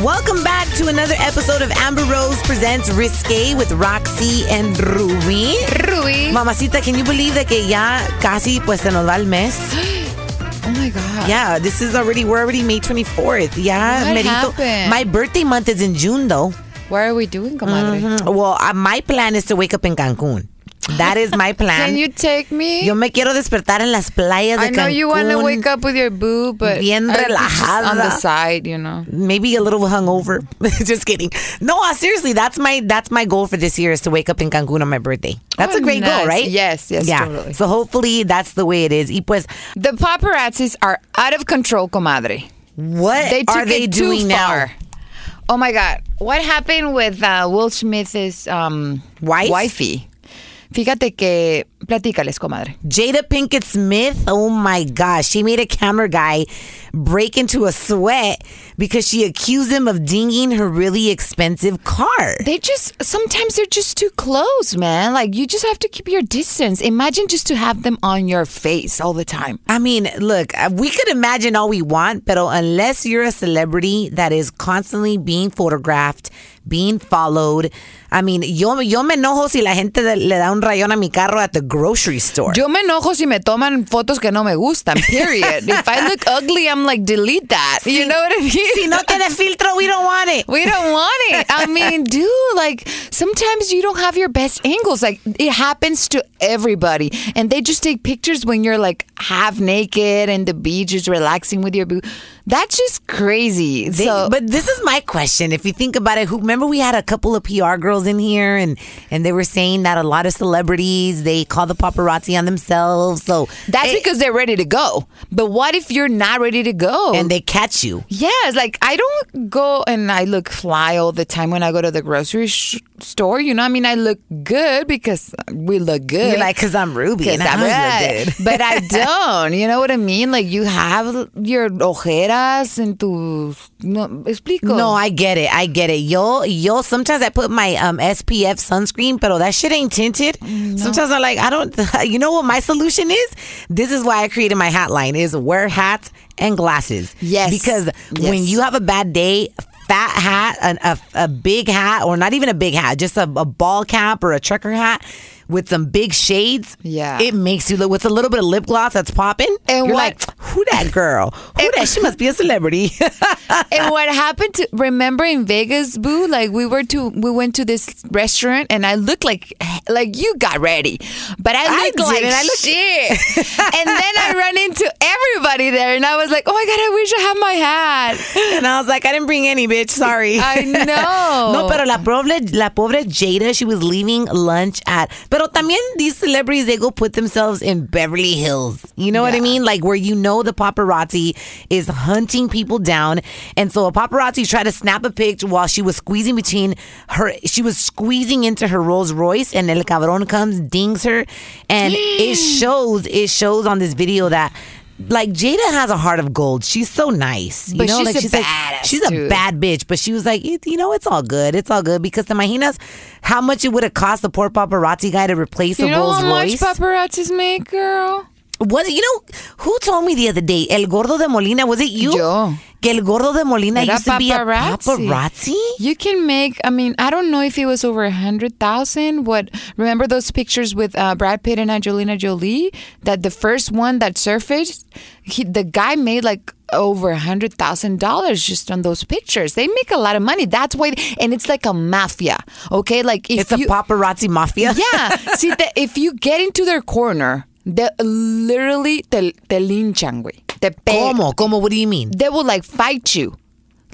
Welcome back to another episode of Amber Rose Presents Risque with Roxy and Ruby. Ruby. Mamacita, can you believe that que ya casi pues se nos va el mes? Oh my God. Yeah, this is already, we're already May 24th. Yeah, What merito. happened? My birthday month is in June though. What are we doing, comadre? Mhm. Well, uh, my plan is to wake up in Cancun. That is my plan. Can you take me? Yo me quiero despertar en las playas de I know you want to wake up with your boo, but Bien I- it's on the side, you know. maybe a little hungover. Just kidding. No, uh, seriously, that's my that's my goal for this year is to wake up in Cancun on my birthday. That's Oh, a great goal, right? Yes, yes, yeah. totally. So hopefully that's the way it is. Y pues, The paparazzis are out of control, comadre. what They took are they it doing too now? Oh my God. What happened with uh, Will Smith's um, Wife? wifey? Fíjate que. Platícales, comadre. Jada Pinkett Smith, oh my gosh, she made a camera guy break into a sweat because she accused him of dinging her really expensive car. They just sometimes they're just too close, man. Like you just have to keep your distance. Imagine just to have them on your face all the time. I mean, look, uh, we could imagine all we want, but unless you're a celebrity that is constantly being photographed, being followed, I mean, yo, yo me enojo si la gente le da un rayón a mi carro at the grocery store. Yo me enojo si me toman fotos que no me gustan. Period. if I look ugly, I'm like delete that. You know what I mean? si no tiene filtro, we don't want it. We don't want it. I mean, dude, like sometimes you don't have your best angles. Like it happens to everybody. And they just take pictures when you're like half naked and the beach is relaxing with your boo. That's just crazy. They- so but this is my question. If you think about it, who remember we had a couple of PR girls in here, and and they were saying that a lot of celebrities they call the paparazzi on themselves. So that's eh, because they're ready to go. But what if you're not ready to go? and they catch you. Yes, like I don't go and I look fly all the time when I go to the grocery sh- store. You know, I mean, I look good because we look good. You're like, cause I'm Ruby, and I'm right. good. but I don't. You know what I mean? Like you have your ojeras and tu no explico. No, I get it. I get it. Yo, yo. Sometimes I put my um SPF sunscreen, but oh that shit ain't tinted. Sometimes I'm like, I don't. You know what my solution is? This is why I created my hat line: is wear hats and glasses. Yes. because when you have a bad day. Fat hat, an, a, a big hat, or not even a big hat, just a, a ball cap or a trucker hat with some big shades. Yeah. it makes you look with a little bit of lip gloss that's popping. And You're what- like, who that girl? Who that? She must be a celebrity. and what happened to remember in Vegas, boo? Like we were to we went to this restaurant and I looked like like you got ready, but I I looked like didn't. I looked- shit. and then I run into everybody there, and I was like, oh my god, I wish I had my hat. And I was like, I didn't bring any, bitch. Sorry. I know. no, pero la pobre, la pobre Jada, she was leaving lunch at. Pero también these celebrities, they go put themselves in Beverly Hills. You know what I mean? Like where you know the paparazzi is hunting people down. And so a paparazzi tried to snap a picture while she was squeezing between her, she was squeezing into her Rolls Royce and El Cabron comes, dings her. And it shows, it shows on this video that like Jada has a heart of gold. She's so nice. You But know, she's like a she's like badass, she's a too. bad bitch. But she was like, you know, it's all good. It's all good because the imaginas how much it would have cost the poor paparazzi guy to replace You a know Rolls how Royce. much paparazzis make, girl? Was it, you know who told me the other day? El Gordo de Molina. Was it you? Yo. Que El Gordo de Molina Era used to be a paparazzi. You can make. I mean, I don't know if it was over a hundred thousand. What? Remember those pictures with uh, Brad Pitt and Angelina Jolie? That the first one that surfaced, he, the guy made like over a hundred thousand dollars just on those pictures. They make a lot of money. That's why, and it's like a mafia. Okay, like if It's a paparazzi mafia. yeah. See, the, if you get into their corner, they literally te, te linchan, güey. Te pe- Como? Como? What do you mean? They will like fight you.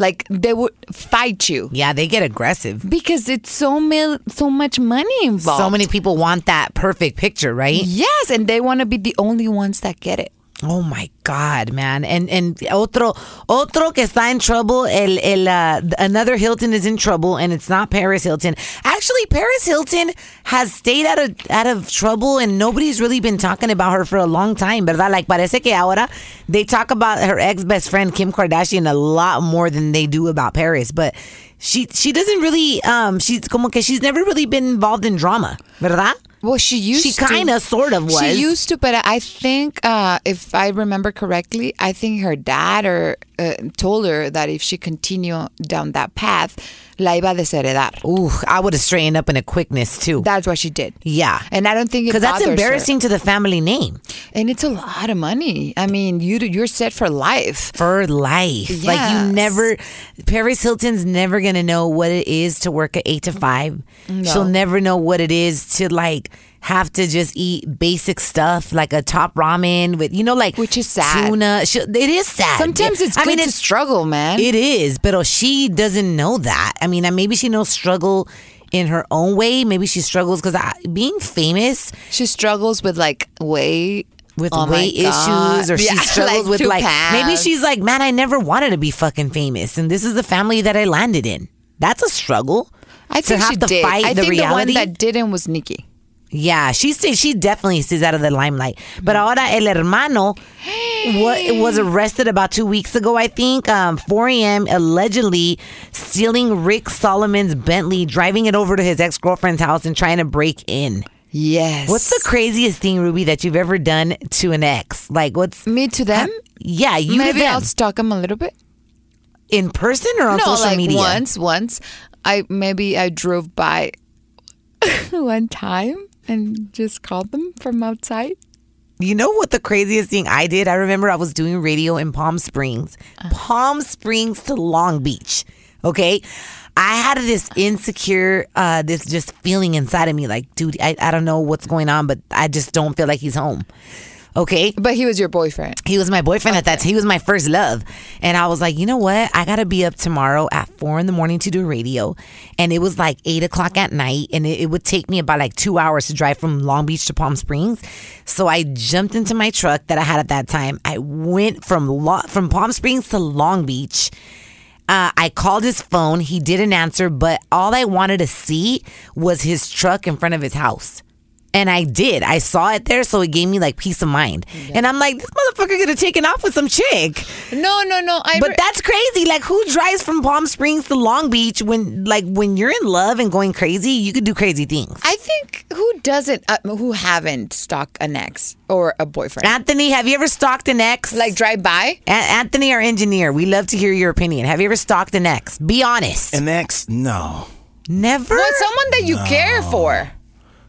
Like they would fight you Yeah, they get aggressive. because it's so mil- so much money involved. So many people want that perfect picture, right? Yes, and they want to be the only ones that get it. Oh my God, man! And and otro otro que está in trouble. El el uh, another Hilton is in trouble, and it's not Paris Hilton. Actually, Paris Hilton has stayed out of out of trouble, and nobody's really been talking about her for a long time. ¿Verdad? Like parece que ahora they talk about her ex best friend Kim Kardashian a lot more than they do about Paris, but. She she doesn't really um she's como que she's never really been involved in drama, ¿verdad? Well, she used She to. kinda, sort of was. She used to, but I think, uh, if I remember correctly, I think her dad or uh, told her that if she continued down that path, la iba a desheredar. Ooh, I would have straightened up in a quickness too. That's what she did. Yeah. And I don't think it Because that's bothers her. embarrassing to the family name And it's a lot of money. I mean, you you're set for life. for life. Like you never, Paris Hilton's never gonna know what it is to work at eight to five. She'll never know what it is to like have to just eat basic stuff like a top ramen with you know like Which is sad. tuna. She, it is sad. Sometimes it's I good mean, to it's struggle, man. It is, but oh, she doesn't know that. I mean, maybe she knows struggle in her own way. Maybe she struggles because being famous she struggles with like weight. with Oh weight issues or she Yeah, struggles like with like maybe she's like man i never wanted to be fucking famous and this is the family that i landed in that's a struggle I to think have she to did. fight I the think reality the one that didn't was Nicky. Yeah she stays she definitely stays out of the limelight Mm. but ahora el hermano wa- was arrested about two weeks ago i think um 4 a.m allegedly stealing rick salomon's bentley driving it over to his ex-girlfriend's house and trying to break in Yes. What's the craziest thing, Ruby, that you've ever done to an ex? Like, what's me to them? yeah, you Maybe. I'll stalk them a little bit. in person or on no, social like media? once, once. I maybe I drove by one time and just called them from outside. You know what the craziest thing I did? I remember I was doing radio in Palm Springs, Uh. Palm Springs to Long Beach. Okay. I had this insecure, uh, this just feeling inside of me like, dude, I, I don't know what's going on, but I just don't feel like he's home. Okay. But he was your boyfriend. He was my boyfriend at that. Time. He was my first love, and I was like, you know what? I gotta be up tomorrow at four in the morning to do radio, and it was like eight o'clock at night, and it, it would take me about like two hours to drive from Long Beach to Palm Springs. So I jumped into my truck that I had at that time. I went from Lo- from Palm Springs to Long Beach. Uh, I called his phone. He didn't answer, but all I wanted to see was his truck in front of his house. And I did. I saw it there, so it gave me like peace of mind. And I'm like, this motherfucker could have taken off with some chick. No, no, no. I But that's crazy. Like, who drives from Palm Springs to Long Beach when, like, when you're in love and going crazy, you could do crazy things. I think who doesn't, uh, who haven't stalked an ex or a boyfriend, Anthony, have you ever stalked an ex? like drive by. A- Anthony, our engineer, we love to hear your opinion. Have you ever stalked an ex? Be honest. An ex? No. Never. Well, someone that you care for.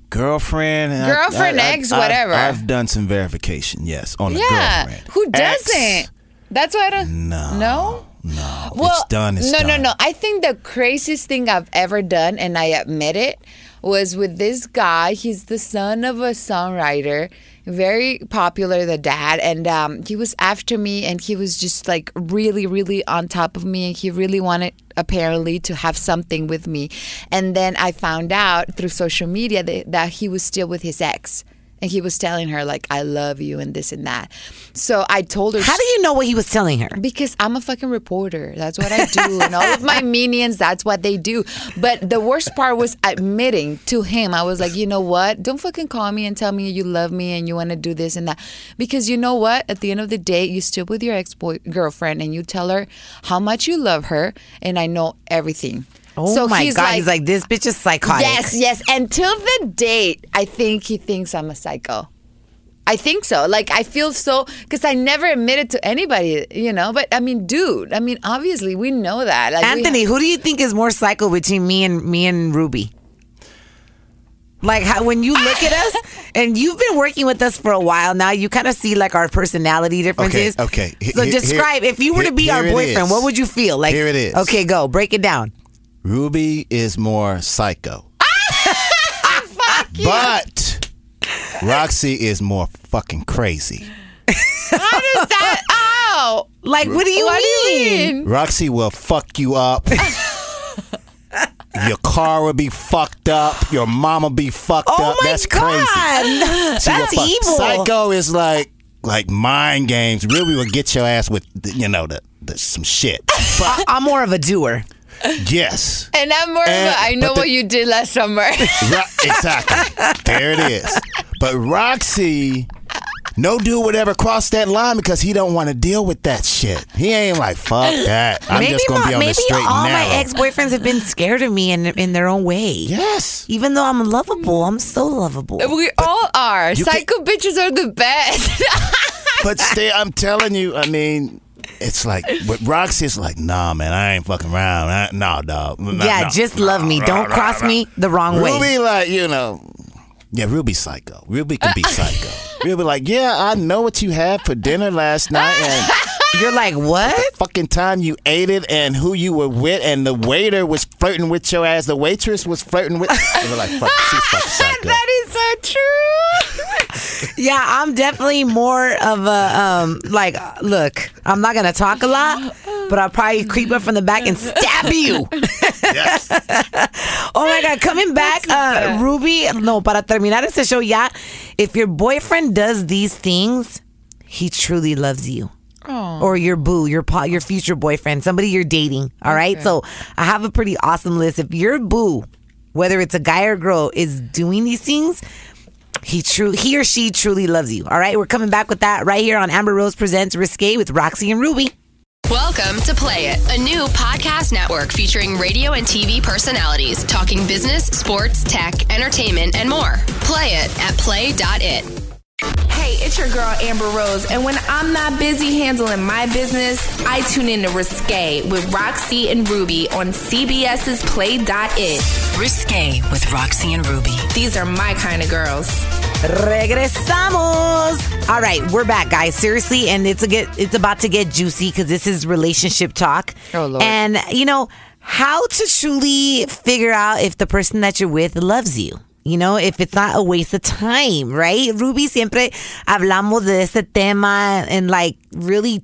Girlfriend? Girlfriend, I- I- ex, I've- whatever. I've, done some verification, yes, on a Yeah. girlfriend. Who doesn't? That's why I don't. No. No. No. Well, it's done. It's no, done. no, no. I think the craziest thing I've ever done, and I admit it, was with this guy. He's the son of a songwriter, very popular, the dad, and um, he was after me, and he was just like really, really on top of me, and he really wanted apparently to have something with me. And then I found out through social media that, that he was still with his ex. And he was telling her like I love you and this and that. So I told her How do you know what he was telling her? because I'm a fucking reporter. That's what I do. and all of my minions, that's what they do. But the worst part was admitting to him. I was like, you know what? Don't fucking call me and tell me you love me and you want to do this and that. Because you know what? At the end of the day, you still with your ex boy girlfriend and you tell her how much you love her and I know everything. Oh so my he's God. like, he's like, this bitch is psychotic. Yes, yes. Until the date, I think he thinks I'm a psycho. I think so. Like I feel so because I never admitted to anybody, you know. But I mean, dude, I mean, obviously we know that. Like, we- Anthony, who do you think is more psycho between me and me and Ruby? Like how, when you look at us, and you've been working with us for a while now, you kind of see like our personality differences. okay. He- So he- describe here- if you were to be our boyfriend, what would you feel? Like Here it is. Okay, go break it down. Ruby is more psycho. but Roxy is more fucking crazy. how does that? Ow! Like what do you what mean? do you mean? Roxy will fuck you up. Your car will be fucked up. Your mama be fucked Oh up. my That's god, crazy. She that's fuck- evil. Psycho is like like mind games. Ruby will get your ass with you know the, the some shit. I- I'm more of a doer. Yes. And I'm more of And- a, I know the- what you did last summer. Ro- exactly. there it is. But Roxy, no dude would ever cross that line because he don't want to deal with that shit. He ain't like fuck that. I'm maybe just gonna my, be on maybe the straight all and my ex boyfriends have been scared of me in in their own way. yes. Even though I'm lovable, I'm so lovable. we all are. You Psycho bitches are the best. But stay, I'm telling you, I mean, it's like with Roxy, it's like, nah, man, I ain't fucking around. I, nah, dog. Nah, yeah, nah, just nah, love me. Don't cross me the wrong way. Ruby, like, you know, yeah, Ruby psycho. Ruby can be psycho. Ruby, like, yeah, I know what you had for dinner last night, and You're like, what? fucking time you ate it, and who you were with, and the waiter was flirting with your ass. The waitress was flirting with. They were like, fuck, she's fucking psycho. that is so true. Yeah, I'm definitely more of a um like look, I'm not gonna talk a lot, but I'll probably creep up from the back and stab you. yes. Oh my god, coming back, uh Ruby, no, para terminar este show ya, if your boyfriend does these things, he truly loves you. Or your boo, your po- your future boyfriend, somebody you're dating. All right. So I have a pretty awesome list. If your boo, whether it's a guy or girl, is doing these things, he true he or she truly loves you. All right. We're coming back with that right here on Amber Rose Presents Risque with Roxy and Ruby. Welcome to Play It, a new podcast network featuring radio and TV personalities talking business, sports, tech, entertainment, and more. Play it at play.it. Hey, it's your girl Amber Rose, and when I'm not busy handling my business, I tune in to Risque with Roxy and Ruby on CBS's Play.it. Risque with Roxy and Ruby. These are my kind of girls. Regresamos. All right, we're back, guys. Seriously, and it's a get it's about to get juicy because this is relationship talk. Oh, Lord. And you know how to truly figure out if the person that you're with loves you. You know, if it's not a waste of time, right? Ruby, siempre hablamos de ese tema and like really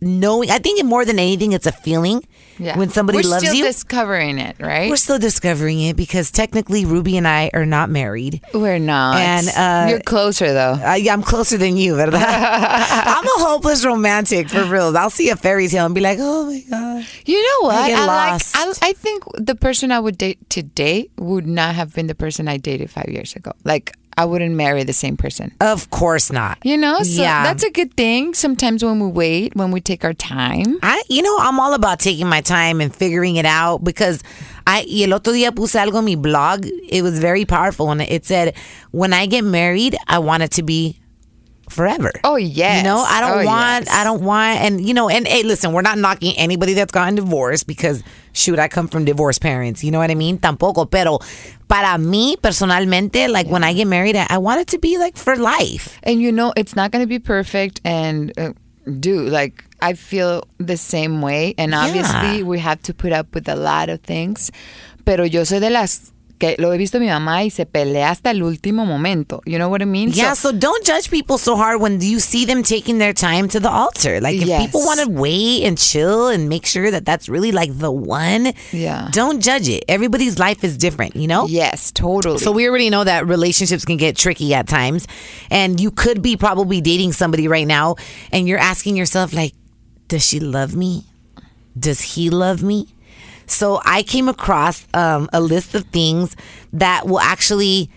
knowing. I think more than anything, it's a feeling when somebody loves you. We're still discovering it, right? we're still discovering it because technically Ruby and I are not married. We're not. And, uh, you're closer though. I, I'm closer than you, ¿verdad? I'm a hopeless romantic for real. I'll see a fairy tale and be like, oh my God. You know what? I get like. lost. I, I think the person I would date today would not have been the person I dated five years ago. Like I wouldn't marry the same person. Of course not. You know, so Yeah. that's a good thing. Sometimes when we wait, when we take our time. I, you know, I'm all about taking my time and figuring it out because I, y el otro día puse algo en mi blog. It was very powerful. And it said, when I get married, I want it to be forever. Oh, yes. You know, I don't Oh, want, yes. I don't want, and you know, and hey, listen, we're not knocking anybody that's gotten divorced because shoot, I come from divorced parents. You know what I mean? Tampoco, pero para mí personalmente, like when I get married, I, I want it to be like for life. And you know, it's not going to be perfect. And uh, dude, like, I feel the same way. And obviously, Yeah. we have to put up with a lot of things. Pero yo soy de las que lo he visto mi mamá y se pelea hasta el último momento. You know what I mean? Yeah, So- so don't judge people so hard when you see them taking their time to the altar. Like if Yes. people want to wait and chill and make sure that that's really like the one, Yeah. don't judge it. Everybody's life is different, you know? yes, totally. So we already know that relationships can get tricky at times. And you could be probably dating somebody right now and you're asking yourself like, does she love me? Does he love me? So I came across um, a list of things that will actually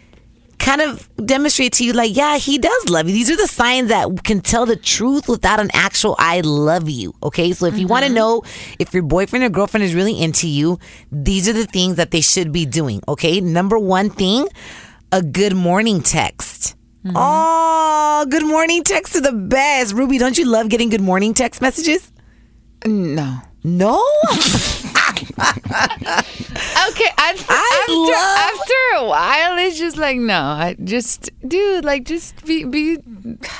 kind of demonstrate to you like, yeah, he does love you. These are the signs that can tell the truth without an actual I love you. Okay. So if you want to know if your boyfriend or girlfriend is really into you, these are the things that they should be doing. Okay. Number one thing, a good morning text. Oh, good morning text are the best. Ruby, don't you love getting good morning text messages? No. No? Okay, after, I after, after a while, it's just like no. I just, dude, like just be, be,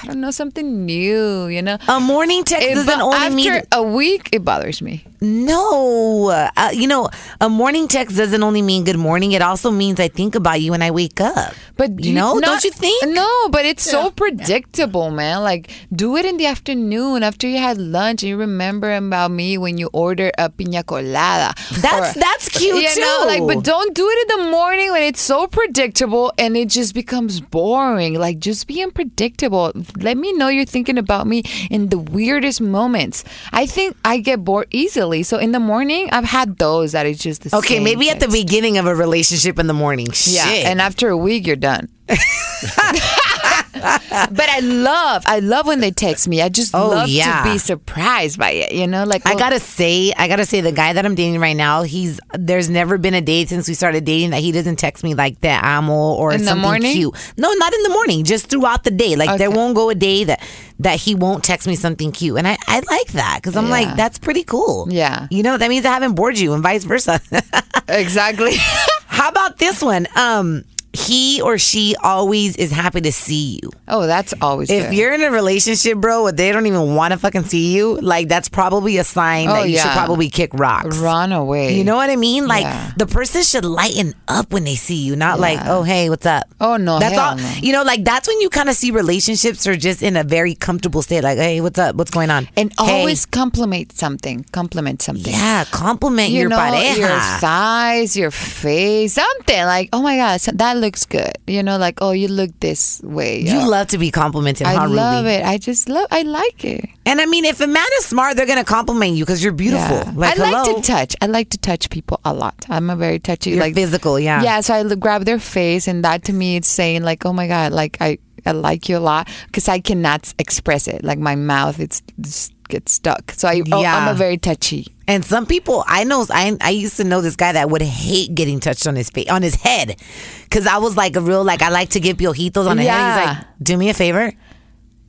I don't know, something new, you know. A morning text It- doesn't but only after mean a week, it bothers me. No. Uh, you know, a morning text doesn't only mean good morning. It also means I think about you when I wake up. But you know, not- don't you think? No, but it's so predictable, man. Like, do it in the afternoon after you had lunch and you remember about me when you order a piña colada. That's- that's cute, you Know, like, but don't do it in the morning when it's so predictable and it just becomes boring. Like, just be unpredictable. Let me know you're thinking about me in the weirdest moments. I think I get bored easily. So in the morning, I've had those that it's just the Okay, maybe at the beginning of a relationship in the morning. Yeah, Shit. and after a week, you're done. but I love, I love when they text me. I just Oh, love yeah. to be surprised by it. You know, like I oh, gotta say, I gotta say, the guy that I'm dating right now, he's there's never been a day since we started dating that he doesn't text me like that amo or In the something morning? cute. No, not in the morning, just throughout the day. Like there won't go a day that that he won't text me something cute, and I I like that because I'm Yeah. like that's pretty cool. Yeah. you know that means I haven't bored you, and vice versa. exactly. How about this one? Um, he or she always is happy to see you. oh, that's always If good. you're in a relationship, bro, where they don't even want to fucking see you, like that's probably a sign Oh, that you should probably kick rocks. run away. You know what I mean? Like Yeah. the person should lighten up when they see you, not like, oh hey, what's up? Oh, no, that's all. no. You know, like that's when you kind of see relationships are just in a very comfortable state. Like, hey, what's up? What's going on? and Hey. always compliment something. Compliment something. yeah, compliment You your know, pareja. your thighs, your face, something like, oh my god, that looks good. You know, like, oh, you look this way. you love to be complimented, I huh, love Ruby? it. I just love. I like it. And I mean, if a man is smart, they're gonna compliment you because you're beautiful. Yeah. Like, I like to touch. I like to touch people a lot. I'm a very touchy, You're like physical, yeah. Yeah, so I grab their face, and that to me, it's saying like, oh my god, like I, I like you a lot because I cannot express it. Like my mouth, it's just gets stuck. So I, oh, Yeah. I'm a very touchy. And some people, I know, I I used to know this guy that would hate getting touched on his face, on his head, because I was like a real like I like to give piojitos on the head. He's Yeah. like, do me a favor,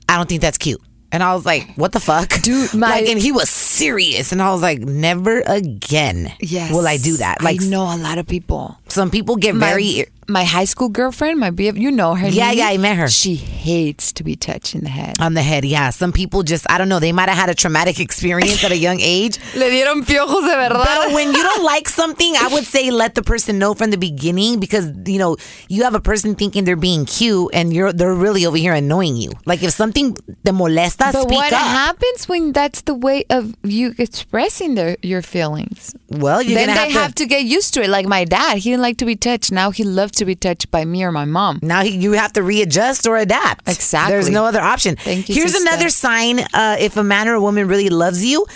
I don't think that's cute. And I was like, what the fuck, Dude, my- like, and he was serious, and I was like, never again, Yes, will I do that. Like, I know a lot of people. some people get My, very. My high school girlfriend, my BF, you know her. Yeah, Nene? yeah, I met her. She hates to be touched in the head. on the head, yeah. Some people just, I don't know, they might have had a traumatic experience at a young age. Le dieron piojos de verdad. But when you don't like something, I would say let the person know from the beginning because you know you have a person thinking they're being cute and you're they're really over here annoying you. Like if something te molesta, But what up. happens when that's the way of you expressing their, your feelings? well, you're then they have, have to get used to it. Like my dad, he didn't like to be touched. Now he loves to be touched by me or my mom. now you have to readjust or adapt. Exactly. There's no other option. Thank you, Here's sister. another sign: uh, if a man or a woman really loves you,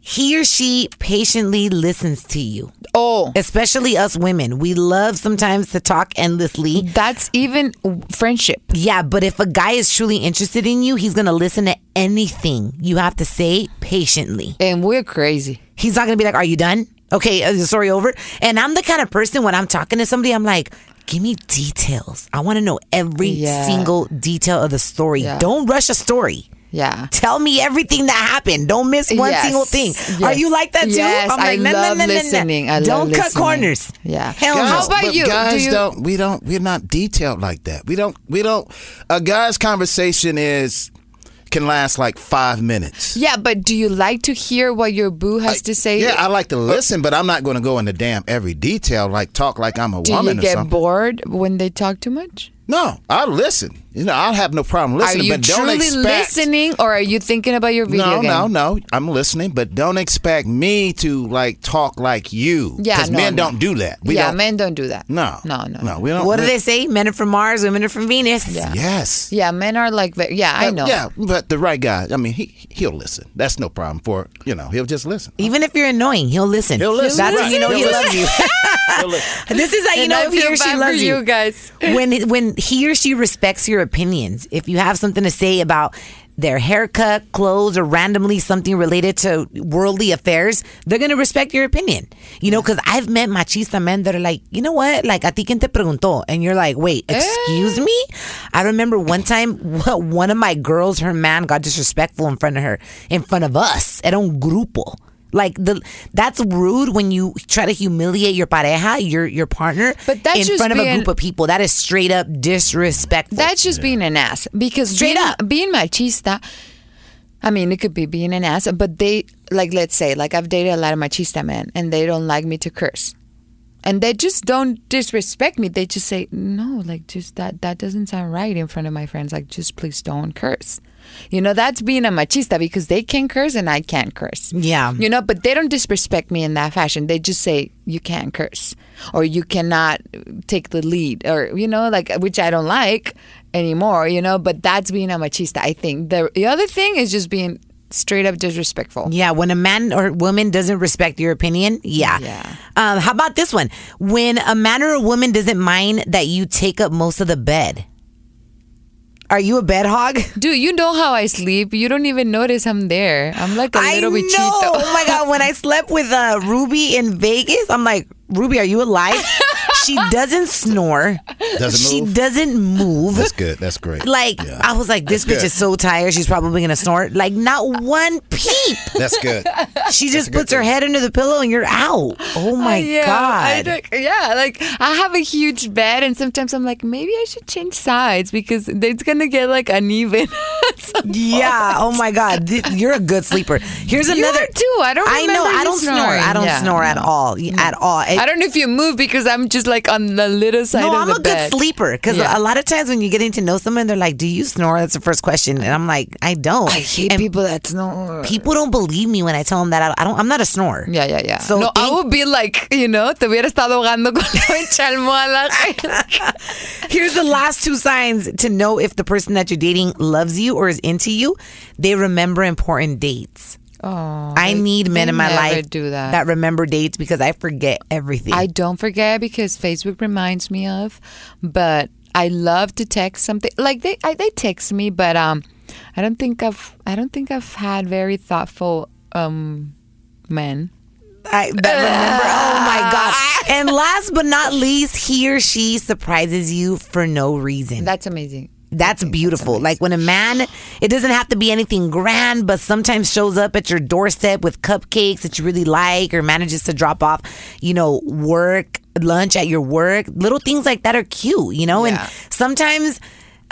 he or she patiently listens to you. Oh, Especially us women, we love sometimes to talk endlessly. that's even friendship. Yeah, but if a guy is truly interested in you, he's gonna listen to anything you have to say patiently. And we're crazy. He's not gonna be like, "Are you done? Okay, is the story over?" And I'm the kind of person when I'm talking to somebody, I'm like, "Give me details. I want to know every Yeah. single detail of the story. Yeah. Don't rush a story." Yeah. Tell me everything that happened. Don't miss one Yes. single thing. Are you like that too? Yes, I'm like, I "No, no, love no, no, no." listening. I Don't cut listening. corners. Yeah. Hell Guys, no. How about but you? Do Guys you- not we don't we're not detailed like that. We don't we don't a guy's conversation is can last like five minutes. Yeah, but do you like to hear what your boo has to say? Yeah, I like to listen, but I'm not going to go into damn every detail, like talk like I'm a do woman you or get something. bored when they talk too much? No, I'll listen. You know, I'll have no problem listening. Are listening, you but don't truly expect. listening, or are you thinking about your video No, game? no, no. I'm listening, but don't expect me to like talk like you. Yeah, because no, men no. don't do that. We yeah, don't. men don't do that. No, no, no, no. We don't. What do they say? Men are from Mars, women are from Venus. Yeah. Yes. Yeah, men are like, ve- yeah, I But, know. Yeah, but the right guy. I mean, he he'll listen. That's no problem. For you know, he'll just listen. Even if you're annoying, he'll listen. He'll listen. That's how Right. you know he He'll loves you. He'll listen. this is how you And know I if he or she loves you. you guys. when when he or she respects your opinions. If you have something to say about their haircut, clothes, or randomly something related to worldly affairs, they're gonna respect your opinion. You know, because I've met machista men that are like, you know what, like a ti quien te preguntó, and you're like, wait, eh. excuse me. I remember one time, one of my girls, her man got disrespectful in front of her, in front of us, at un grupo. Like the that's rude when you try to humiliate your pareja, your your partner, But that's in just front of a group of people. That is straight up disrespectful. That's just being an ass. Because Straight being, up. being machista, I mean, it could be being an ass, but they, like, let's say, like, I've dated a lot of machista men and they don't like me to curse. And they just don't disrespect me. They just say, no, like, just that, that doesn't sound right in front of my friends. Like, just please don't curse. You know, that's being a machista because they can curse and I can't curse. Yeah. You know, but they don't disrespect me in that fashion. They just say, you can't curse or you cannot take the lead or, you know, like, which I don't like anymore, you know, but that's being a machista, I think. The, the other thing is just being straight up disrespectful. Yeah, when a man or woman doesn't respect your opinion, yeah. Yeah. Um, how about this one? When a man or a woman doesn't mind that you take up most of the bed. Are you a bed hog? Dude, you know how I sleep. You don't even notice I'm there. I'm like a I little bit bichito. Oh my god! When I slept with uh, Ruby in Vegas, I'm like, Ruby, are you alive? she doesn't snore. Doesn't she move? doesn't move. That's good. That's great. Like Yeah. I was like, this That's bitch good. is so tired. She's probably gonna snort. Like not one peep. That's good. She just good puts her head under the pillow and you're out. Oh my yeah, god. don't- yeah, like I have a huge bed, and sometimes I'm like, maybe I should change sides because it's gonna get like uneven. Yeah. Oh my God. Th- You're a good sleeper. Here's You another. are too. I don't I know. I don't snore. I don't Yeah. snore at all. At all. It- I don't know if you move because I'm just like on the little side no, of I'm the a bed. good sleeper because Yeah. a lot of times when you're getting to know someone, they're like, "Do you snore?" That's the first question, and I'm like, "I don't." I hate and people that snore. People don't believe me when I tell them that I, I don't. I'm not a snorer. Yeah, yeah, yeah. So no, I would be like, you know, te hubiera estado ahogando con la pinche almohada. Here's the last two signs to know if the person that you're dating loves you or is into you. They remember important dates. Oh, I need men in my life do that. remember dates because I forget everything. I don't forget because Facebook reminds me of, but I love to text something like they I, they text me, but um, I don't think I've I don't think I've had very thoughtful um men. I that remember. Oh my god! And last but not least, he or she surprises you for no reason. That's amazing. That's beautiful. like when a man, it doesn't have to be anything grand, but sometimes shows up at your doorstep with cupcakes that you really like, or manages to drop off, you know, work lunch at your work. Little things like that are cute, you know. Yeah. And sometimes.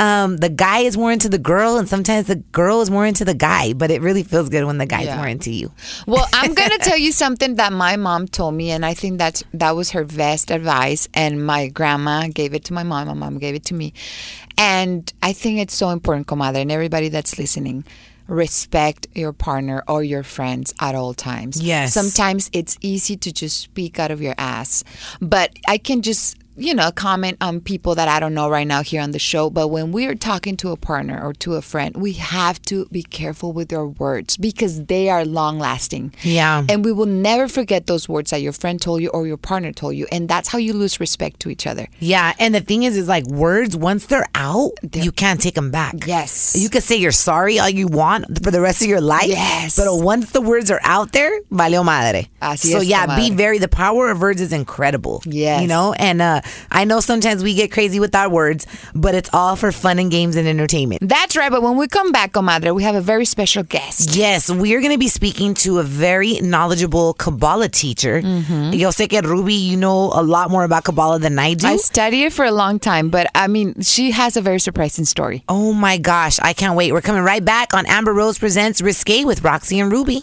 Um, the guy is more into the girl, and sometimes the girl is more into the guy. But it really feels good when the guy's Yeah. more into you. Well, I'm gonna tell you something that my mom told me, and I think that's that was her best advice. And my grandma gave it to my mom. My mom gave it to me, and I think it's so important, comadre, and everybody that's listening. Respect your partner or your friends at all times. Yes. Sometimes it's easy to just speak out of your ass, but I can just you know, comment on people that I don't know right now here on the show. But when we're talking to a partner or to a friend, we have to be careful with our words because they are long lasting. Yeah. And we will never forget those words that your friend told you or your partner told you. And that's how you lose respect to each other. Yeah, and the thing is, is like words once they're out, you can't take them back. Yes. you can say you're sorry all you want for the rest of your life. Yes. but once the words are out there, valeo madre. Así so es, yeah, be very. The power of words is incredible. Yes. you know, and uh, I know sometimes we get crazy with our words, but it's all for fun and games and entertainment. That's right. But when we come back, comadre, we have a very special guest. Yes, we're going to be speaking to a very knowledgeable Kabbalah teacher. Mm-hmm. Yo sé que Ruby, you know a lot more about Kabbalah than I do. I studied it for a long time, but I mean, she has a very surprising story. Oh my gosh, I can't wait. We're coming right back on Amber Rose Presents Risque with Roxy and Ruby.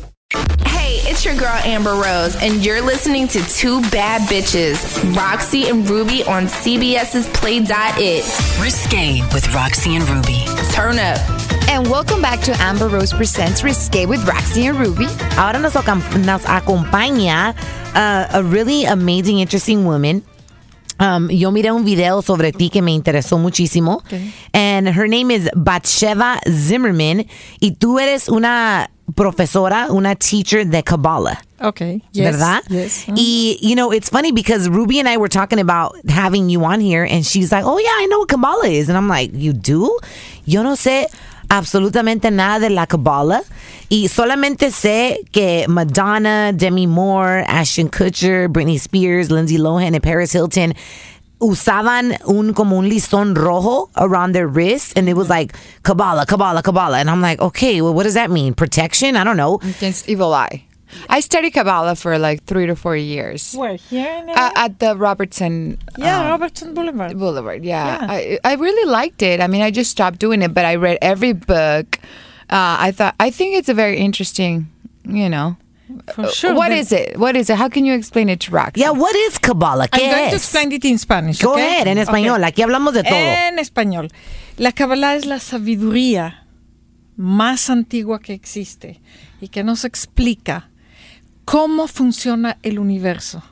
Hey, it's your girl Amber Rose, and you're listening to Two Bad Bitches, Roxy and Ruby on CBS's Play.it. Risque with Roxy and Ruby. Turn up. And welcome back to Amber Rose Presents Risque with Roxy and Ruby. Ahora nos, acom- nos acompaña uh, a really amazing, interesting woman. Um, yo miré un video sobre ti que me interesó muchísimo. And her name is Batsheva Zimmerman. Y tú eres una profesora, una teacher de Kabbalah. Okay. Yes, ¿verdad? Yes. Y, you know, it's funny because Ruby and I were talking about having you on here, and she's like, oh, yeah, I know what Kabbalah is. And I'm like, you do? Yo no sé absolutamente nada de la Kabbalah. Y solamente sé que Madonna, Demi Moore, Ashton Kutcher, Britney Spears, Lindsay Lohan, y Paris Hilton usaban un como un listón rojo around their wrist and it was like Kabbalah, Kabbalah, Kabbalah. And I'm like, okay, well, what does that mean? Protection? I don't know. Against evil eye. I studied Kabbalah for like three to four years. Where? Here in Uh, at the Robertson Yeah, um, Robertson Boulevard. Boulevard. Yeah, Yeah. I I really liked it. I mean, I just stopped doing it, but I read every book. Uh, I thought I think it's a very interesting. You know, For sure. what is it? What is it? How can you explain it to Rox? Yeah, what is Kabbalah? I'm ¿Qué going to explain it in Spanish. Go okay? ahead, en español. Okay. Aquí hablamos de todo. En español. La Kabbalah es la sabiduría más antigua que existe y que nos explica cómo funciona el universo,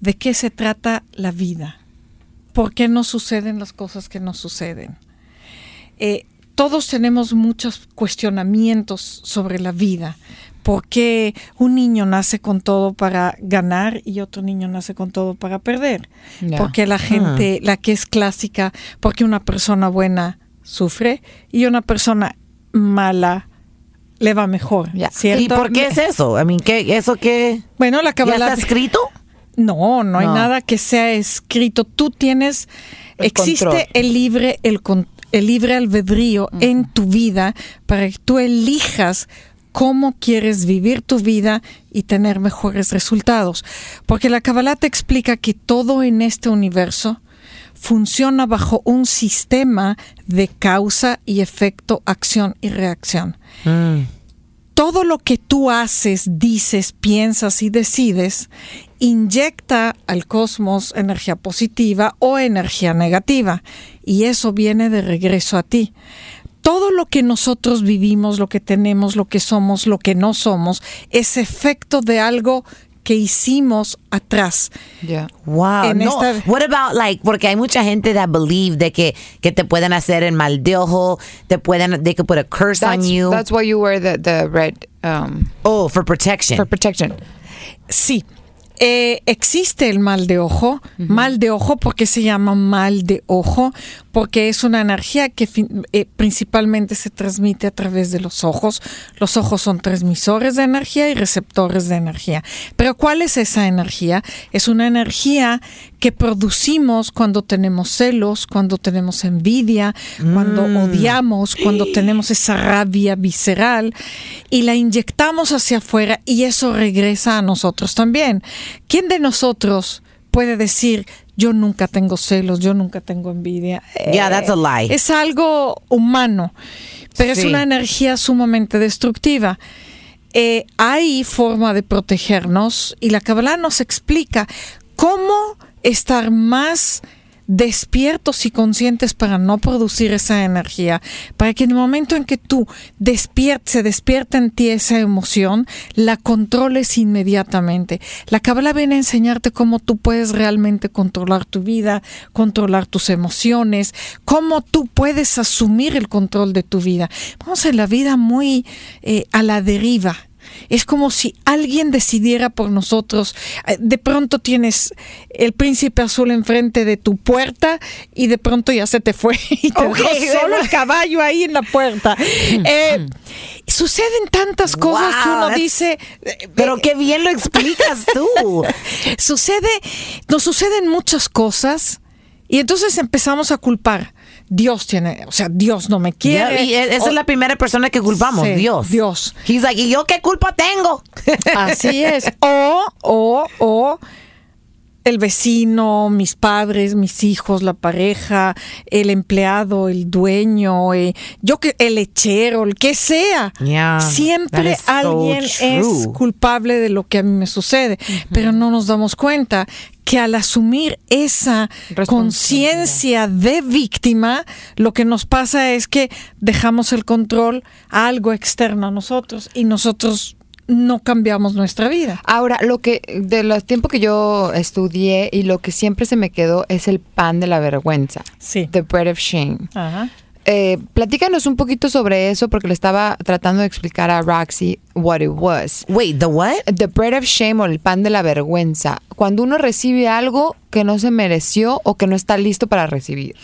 de qué se trata la vida, por qué nos suceden las cosas que nos suceden. Eh, todos tenemos muchos cuestionamientos sobre la vida. ¿Por qué un niño nace con todo para ganar y otro niño nace con todo para perder? Ya. ¿Por qué la gente, la que es clásica, porque una persona buena sufre y una persona mala le va mejor? ¿Y por qué es eso? I mean, ¿qué, ¿eso qué? Bueno, la ¿Ya está escrito? no, no hay nada que sea escrito. Tú tienes, El existe control. el libre, el, con- el libre albedrío en tu vida para que tú elijas cómo quieres vivir tu vida y tener mejores resultados. Porque la Kabbalah te explica que todo en este universo funciona bajo un sistema de causa y efecto, acción y reacción todo lo que tú haces, dices, piensas y decides inyecta al cosmos energía positiva o energía negativa y eso viene de regreso a ti. Todo lo que nosotros vivimos, lo que tenemos, lo que somos, lo que no somos, es efecto de algo que hicimos atrás. Yeah. Wow. En no. esta- What about like porque hay mucha gente that believe de que que te pueden hacer el mal de ojo, te pueden they could put a curse on That's, you. that's why you wear the the red um, oh, for protection. for protection. Sí. Eh, existe el mal de ojo, mal de ojo, ¿por qué se llama mal de ojo? Porque es una energía que eh, principalmente se transmite a través de los ojos. Los ojos son transmisores de energía y receptores de energía. Pero ¿cuál es esa energía? Es una energía que producimos cuando tenemos celos, cuando tenemos envidia, cuando odiamos, cuando tenemos esa rabia visceral y la inyectamos hacia afuera y eso regresa a nosotros también. ¿Quién de nosotros puede decir yo nunca tengo celos, yo nunca tengo envidia? Yeah, that's a lie. Es algo humano, pero es una energía sumamente destructiva. Eh, hay forma de protegernos y la Kabbalah nos explica cómo estar más despiertos y conscientes para no producir esa energía, para que en el momento en que tú despier- se despierta en ti esa emoción, la controles inmediatamente. La Kabbalah viene a enseñarte cómo tú puedes realmente controlar tu vida, controlar tus emociones, cómo tú puedes asumir el control de tu vida. Vamos en la vida muy eh, a la deriva. Es como si alguien decidiera por nosotros. Eh, De pronto tienes el príncipe azul enfrente de tu puerta y de pronto ya se te fue y te dejó solo el caballo ahí en la puerta. Eh, suceden tantas cosas que uno dice. Pero qué bien lo explicas tú. sucede, nos suceden muchas cosas y entonces empezamos a culpar. Dios tiene, o sea, Dios no me quiere. Yeah, y e- esa O- es la primera persona que culpamos, Sí, Dios. Dios. He's like, ¿y yo qué culpa tengo? Así es. O, o, o el vecino, mis padres, mis hijos, la pareja, el empleado, el dueño, eh, yo que el lechero, el que sea. Yeah, Siempre so alguien es culpable de lo que a mí me sucede, pero no nos damos cuenta que al asumir esa conciencia de víctima, lo que nos pasa es que dejamos el control a algo externo a nosotros y nosotros no cambiamos nuestra vida. Ahora, lo que de los tiempos que yo estudié y lo que siempre se me quedó es el pan de la vergüenza. Sí. The bread of shame. Ajá. eh, platícanos un poquito sobre eso porque le estaba tratando de explicar a Roxy what it was. Wait, the what? The bread of shame o el pan de la vergüenza. Cuando uno recibe algo que no se mereció o que no está listo para recibir.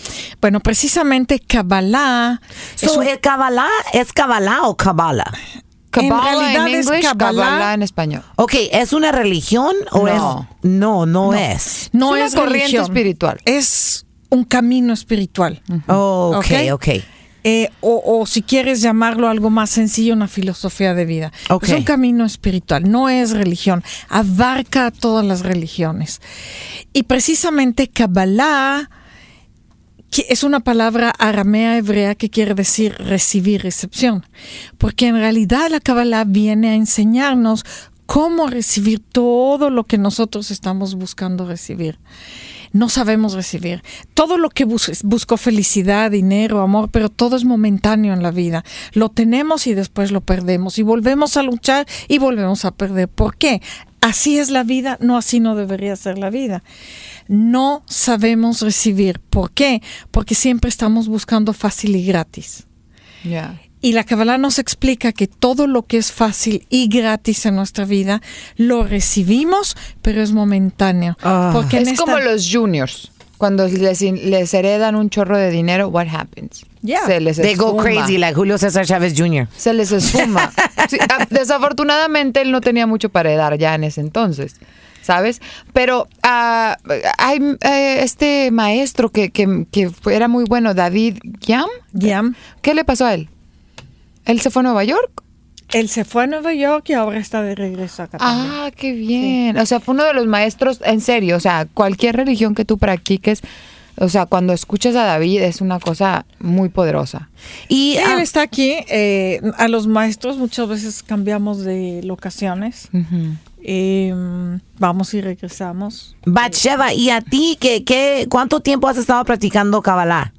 Bueno, precisamente Kabbalah es So, un- ¿el Kabbalah es Kabbalah o Kabbalah? Kabbalah realidad en es inglés, Kabbalah. Kabbalah en español. Ok, ¿es una religión o No. es...? No, no, es. no es es, corriente religión, espiritual. Es un camino espiritual. Oh, ok, Ok. ok. Eh, o, o si quieres llamarlo algo más sencillo, una filosofía de vida. Es un camino espiritual, no es religión, abarca a todas las religiones. Y precisamente Kabbalah que es una palabra aramea hebrea que quiere decir recibir, recepción, porque en realidad la Kabbalah viene a enseñarnos cómo recibir todo lo que nosotros estamos buscando recibir no sabemos recibir. Todo lo que bus busco felicidad, dinero, amor, pero todo es momentáneo en la vida. Lo tenemos y después lo perdemos y volvemos a luchar y volvemos a perder. ¿Por qué? Así es la vida, no así no debería ser la vida. No sabemos recibir. ¿Por qué? Porque siempre estamos buscando fácil y gratis. Ya. Y la Kabbalah nos explica que todo lo que es fácil y gratis en nuestra vida lo recibimos, pero es momentáneo. Ah. Porque Es esta- como los juniors. Cuando les, les heredan un chorro de dinero, what happens? Yeah. Se les They go crazy like Julio César Chávez Jr. Se les esfuma. Sí, ah, desafortunadamente él no tenía mucho para heredar ya en ese entonces. ¿Sabes? Pero ah, hay eh, este maestro que, que, que fue- era muy bueno, David Yam. Yam. ¿Qué le pasó a él? ¿Él se fue a Nueva York? Él se fue a Nueva York y ahora está de regreso acá también. Ah, qué bien. O sea, fue uno de los maestros, en serio, o sea, cualquier religión que tú practiques, o sea, cuando escuchas a David es una cosa muy poderosa. Y, Sí, ah, él está aquí. eh, a los maestros muchas veces cambiamos de locaciones. Eh, vamos y regresamos. Batsheva, ¿y a ti qué, qué, cuánto tiempo has estado practicando Kabbalah?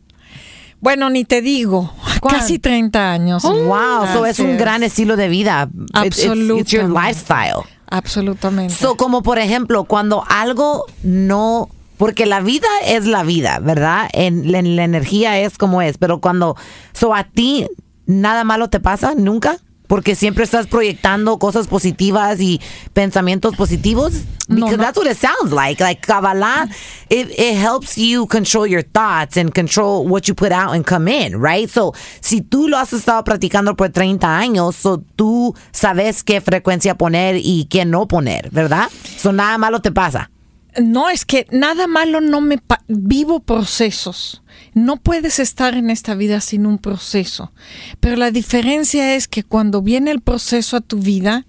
Bueno, ni te digo, casi 30 años. wow, so es un gran estilo de vida. It's- it's- It's, your Absolutamente. lifestyle. Absolutamente. So, como por ejemplo, cuando algo no, porque la vida es la vida, ¿verdad? En, la- en la energía es como es, pero cuando, so a ti nada malo te pasa nunca, porque siempre estás proyectando cosas positivas y pensamientos positivos. No, Because no. that's what it sounds like. Like Kabbalah, it, it helps you control your thoughts and control what you put out and come in, right? So, si tú lo has estado practicando por 30 años, so tú sabes qué frecuencia poner y qué no poner, ¿verdad? So, nada malo te pasa. No, es que nada malo no me... vivo procesos. No puedes estar en esta vida sin un proceso. Pero la diferencia es que cuando viene el proceso a tu vida,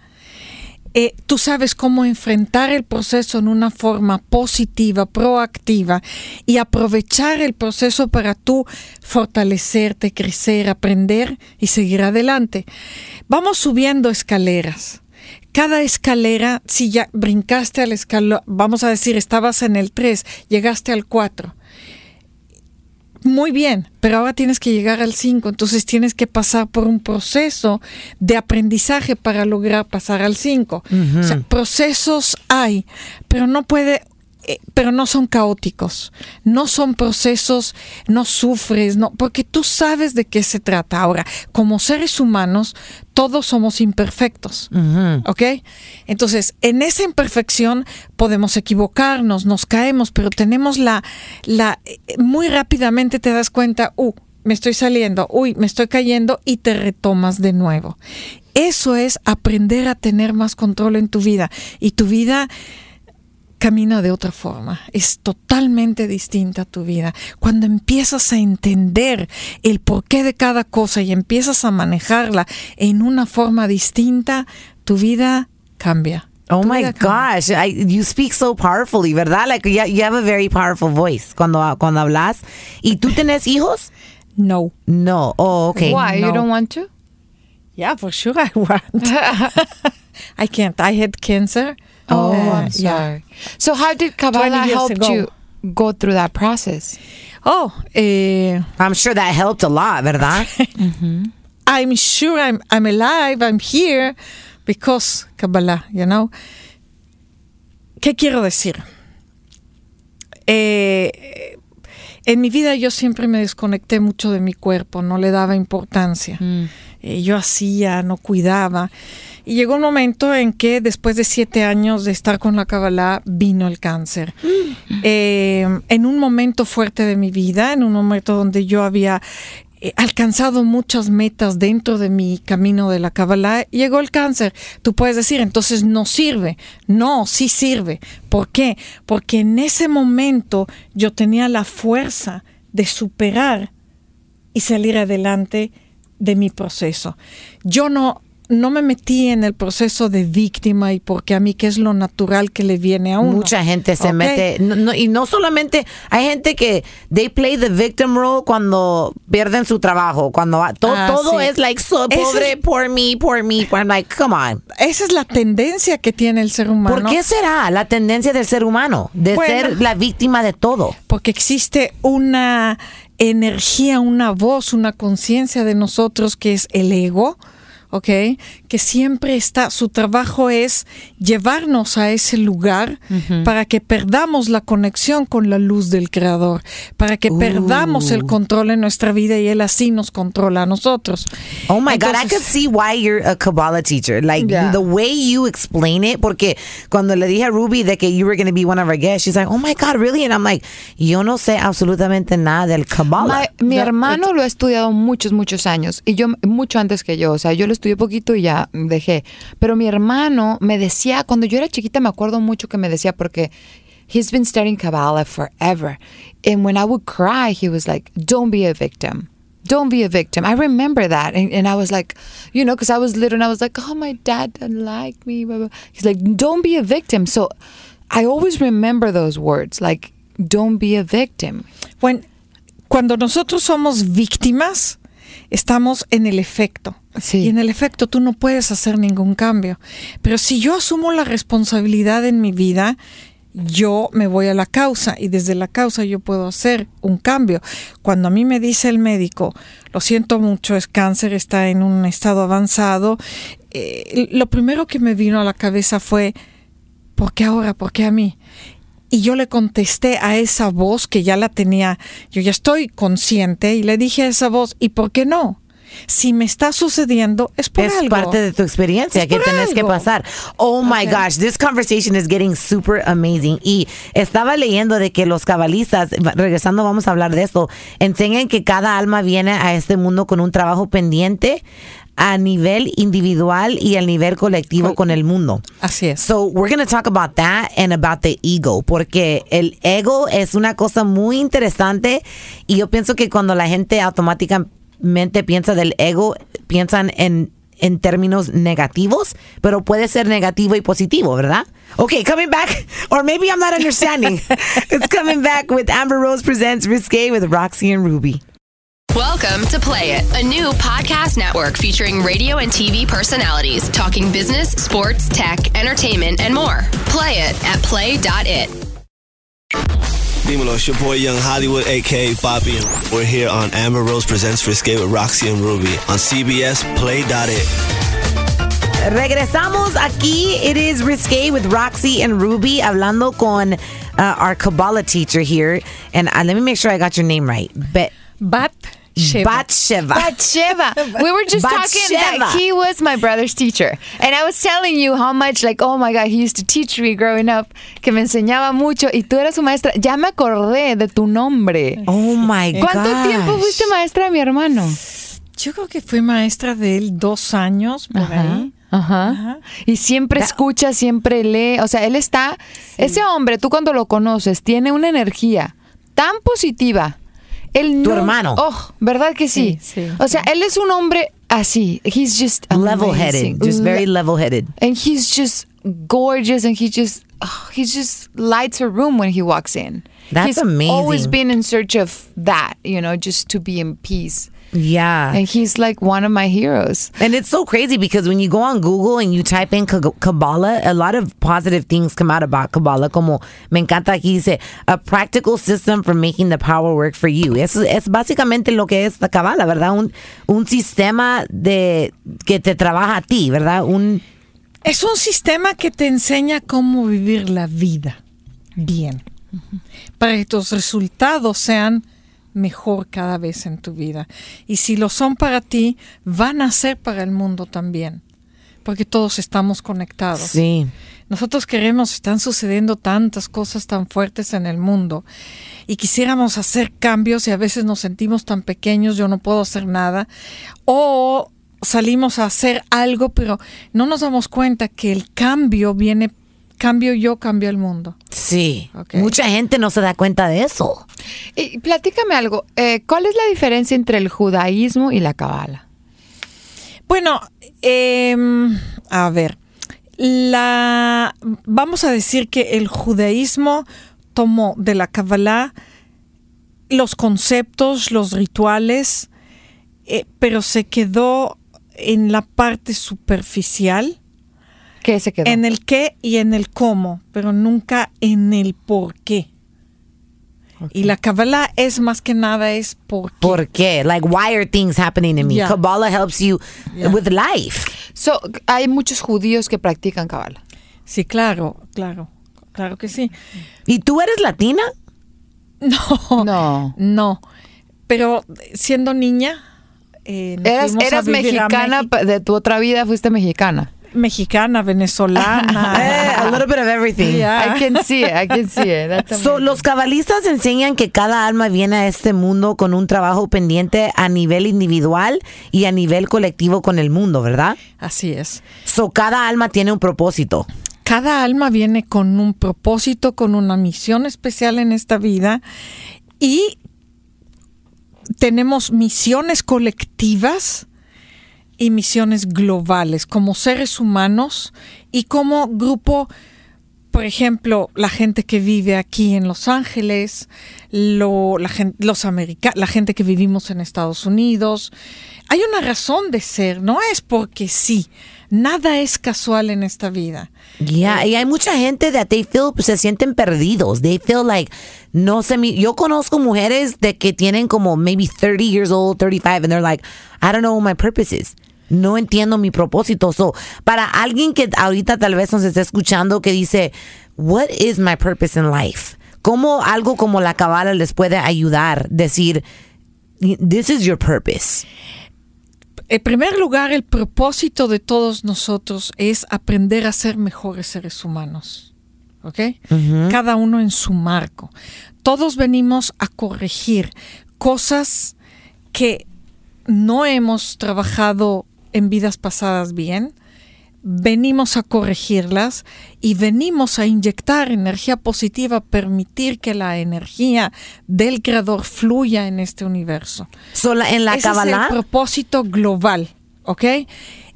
eh, tú sabes cómo enfrentar el proceso en una forma positiva, proactiva y aprovechar el proceso para tú fortalecerte, crecer, aprender y seguir adelante. Vamos subiendo escaleras. Cada escalera, si ya brincaste al escalón, vamos a decir, estabas en el 3, llegaste al 4. Muy bien, pero ahora tienes que llegar al 5, entonces tienes que pasar por un proceso de aprendizaje para lograr pasar al 5. O sea, procesos hay, pero no puede eh, pero no son caóticos, no son procesos, no sufres, no, porque tú sabes de qué se trata. Ahora, como seres humanos, todos somos imperfectos, ¿ok? Entonces, en esa imperfección podemos equivocarnos, nos caemos, pero tenemos la, la, eh, muy rápidamente te das cuenta, uh, me estoy saliendo, uy, me estoy cayendo y te retomas de nuevo. Eso es aprender a tener más control en tu vida y tu vida camina de otra forma, es totalmente distinta a tu vida. Cuando empiezas a entender el porqué de cada cosa y empiezas a manejarla en una forma distinta, tu vida cambia. Oh Tu my gosh, I, you speak so powerfully, ¿verdad? Like you, you have a very powerful voice cuando, cuando hablas. ¿Y tú tienes hijos? No. No. Oh, okay. Why? You no. don't want to? Yeah, for sure I want. I can't. I had cancer. Oh, Uh, I'm yeah. sorry. So how did Kabbalah 20 years help ago. you go through that process? Oh, eh, I'm sure that helped a lot, ¿verdad? I'm sure I'm I'm alive, I'm here because Kabbalah, you know. ¿Qué quiero decir? Eh, En mi vida yo siempre me desconecté mucho de mi cuerpo, no le daba importancia. Eh, yo hacía, no cuidaba. Y llegó un momento en que después de siete años de estar con la Kabbalah vino el cáncer. Eh, en un momento fuerte de mi vida, en un momento donde yo había eh, alcanzado muchas metas dentro de mi camino de la Kabbalah, llegó el cáncer. Tú puedes decir, entonces no sirve. No, sí sirve. ¿Por qué? Porque en ese momento yo tenía la fuerza de superar y salir adelante de mi proceso. Yo no, no me metí en el proceso de víctima y porque a mí que es lo natural que le viene a uno. Mucha gente se mete, no- no- y no solamente, hay gente que they play the victim role cuando pierden su trabajo, cuando to- Ah, todo sí. es like, so, pobre, es- por me, por me, I'm like, come on. Esa es la tendencia que tiene el ser humano. ¿Por qué será la tendencia del ser humano de Bueno. ser la víctima de todo? Porque existe una energía, una voz, una conciencia de nosotros que es el ego, ¿ok? Que siempre está, su trabajo es llevarnos a ese lugar para que perdamos la conexión con la luz del Creador, para que perdamos el control en nuestra vida y Él así nos controla a nosotros. Oh my God, I Entonces- could see why you're a Kabbalah teacher. Like Yeah. the way you explain it, porque cuando le dije a Ruby de que you were going to be one of our guests, she's like, oh my God, really? And I'm like, yo no sé absolutamente nada del Kabbalah. Ma- mi hermano lo ha estudiado muchos, muchos años y yo mucho antes que yo. O sea, yo lo estudié poquito y ya dejé. Pero mi hermano me decía, cuando yo era chiquita me acuerdo mucho que me decía porque he's been studying Kabbalah forever. And when I would cry, he was like, don't be a victim. Don't be a victim. I remember that. And, I was like, you know, because I was little and I was like, oh, my dad doesn't like me. He's like, don't be a victim. So I always remember those words, like, don't be a victim. Bueno, cuando nosotros somos víctimas, estamos en el efecto. Sí. Y en el efecto tú no puedes hacer ningún cambio. Pero si yo asumo la responsabilidad en mi vida, yo me voy a la causa y desde la causa yo puedo hacer un cambio. Cuando a mí me dice el médico, lo siento mucho, es cáncer, está en un estado avanzado, eh, lo primero que me vino a la cabeza fue, ¿por qué ahora? ¿Por qué a mí? Y yo le contesté a esa voz que ya la tenía, yo ya estoy consciente y le dije a esa voz, ¿y por qué no? Si me está sucediendo, es por es algo. parte de tu experiencia Es que tenés que pasar. Oh my gosh, this conversation is getting super amazing. Y estaba leyendo de que los cabalistas, regresando vamos a hablar de esto, enseñan que cada alma viene a este mundo con un trabajo pendiente a nivel individual y al nivel colectivo con el mundo. Así es. So we're going to talk about that and about the ego, porque el ego es una cosa muy interesante y yo pienso que cuando la gente automáticamente piensa del ego, piensan en en términos negativos, pero puede ser negativo y positivo, ¿verdad? Okay, coming back, or maybe I'm not understanding. it's coming back with Amber Rose presents Risque with Roxy and Ruby. Welcome to Play It, a new podcast network featuring radio and TV personalities talking business, sports, tech, entertainment, and more. Play it at play.it. Dímelo, it's your boy Young Hollywood, aka Bobby, and we're here on Amber Rose Presents Risque with Roxy and Ruby on CBS Play.it. Regresamos aquí. It is Risque with Roxy and Ruby hablando con uh, our Kabbalah teacher here. And uh, let me make sure I got your name right. Bet Bat Sheva. Batsheva. Batsheva. We were just talking that he was my brother's teacher. And I was telling you how much, like, oh my God, he used to teach me growing up, que me enseñaba mucho. Y tú eras su maestra. Ya me acordé de tu nombre. Oh my god. ¿Cuánto tiempo fuiste maestra de mi hermano? Yo creo que fui maestra de él dos años por ahí. Ajá. Y siempre escucha, siempre lee. O sea, él está. Ese hombre, tú cuando lo conoces, tiene una energía tan positiva. Él Tu no- hermano. Oh, ¿verdad que sí? Sí, sí. O sea, él es un hombre así. He's just level-headed, Just very level headed. and he's just gorgeous and he just oh, he just lights a room when he walks in. That's he's amazing. always been in search of that, you know, just to be in peace. Yeah. And he's like one of my heroes. And it's so crazy because when you go on Google and you type in Ka- Kabbalah, a lot of positive things come out about Kabbalah. Como me encanta aquí dice, a practical system for making the power work for you. Es, es básicamente lo que es la Kabbalah, ¿verdad? Un, un sistema de que te trabaja a ti, ¿verdad? Un Es un sistema que te enseña cómo vivir la vida bien. Para que tus resultados sean mejor cada vez en tu vida. Y si lo son para ti, van a ser para el mundo también, porque todos estamos conectados. Sí. Nosotros queremos, están sucediendo tantas cosas tan fuertes en el mundo y quisiéramos hacer cambios y a veces nos sentimos tan pequeños, yo no puedo hacer nada. O salimos a hacer algo, pero no nos damos cuenta que el cambio viene, cambio yo, cambio el mundo. Sí. Mucha gente no se da cuenta de eso. Y platícame algo, eh, ¿cuál es la diferencia entre el judaísmo y la cabala? Bueno, em, a ver, la vamos a decir que el judaísmo tomó de la Kabbalah los conceptos, los rituales, eh, pero se quedó en la parte superficial, ¿Qué se quedó? en el qué y en el cómo, pero nunca en el por qué. Y la Kabbalah es más que nada es por qué. ¿Por qué? Like, why are things happening to me? Yeah. Kabbalah helps you Yeah. with life. So, hay muchos judíos que practican cabala. Sí, claro, claro, claro que sí. ¿Y tú eres latina? No, No. no. Pero siendo niña, eh, Eras, mexicana de tu otra vida, fuiste mexicana. Mexicana, venezolana. Eh, a little bit of everything. Yeah. I can see it, I can see it. That's So, los cabalistas enseñan que cada alma viene a este mundo con un trabajo pendiente a nivel individual y a nivel colectivo con el mundo, ¿verdad? Así es. So, cada alma tiene un propósito. Cada alma viene con un propósito, con una misión especial en esta vida y tenemos misiones colectivas y misiones globales como seres humanos y como grupo, por ejemplo, la gente que vive aquí en Los Ángeles, lo- la, gen- los america- la gente que vivimos en Estados Unidos. Hay una razón de ser, no es porque sí. Nada es casual en esta vida. Yeah, y hay mucha gente that they feel, se sienten perdidos. They feel like, no sé, yo conozco mujeres de que tienen como maybe 30 years old, 35, and they're like, I don't know what my purpose is. No entiendo mi propósito. So, para alguien que ahorita tal vez nos esté escuchando que dice, what is my purpose in life? ¿Cómo algo como la cabala les puede ayudar? Decir, this is your purpose. En primer lugar, el propósito de todos nosotros es aprender a ser mejores seres humanos. ¿Ok? Cada uno en su marco. Todos venimos a corregir cosas que no hemos trabajado en vidas pasadas bien. Venimos a corregirlas y venimos a inyectar energía positiva, permitir que la energía del creador fluya en este universo. En la Ese es cabala, el propósito global, ¿ok?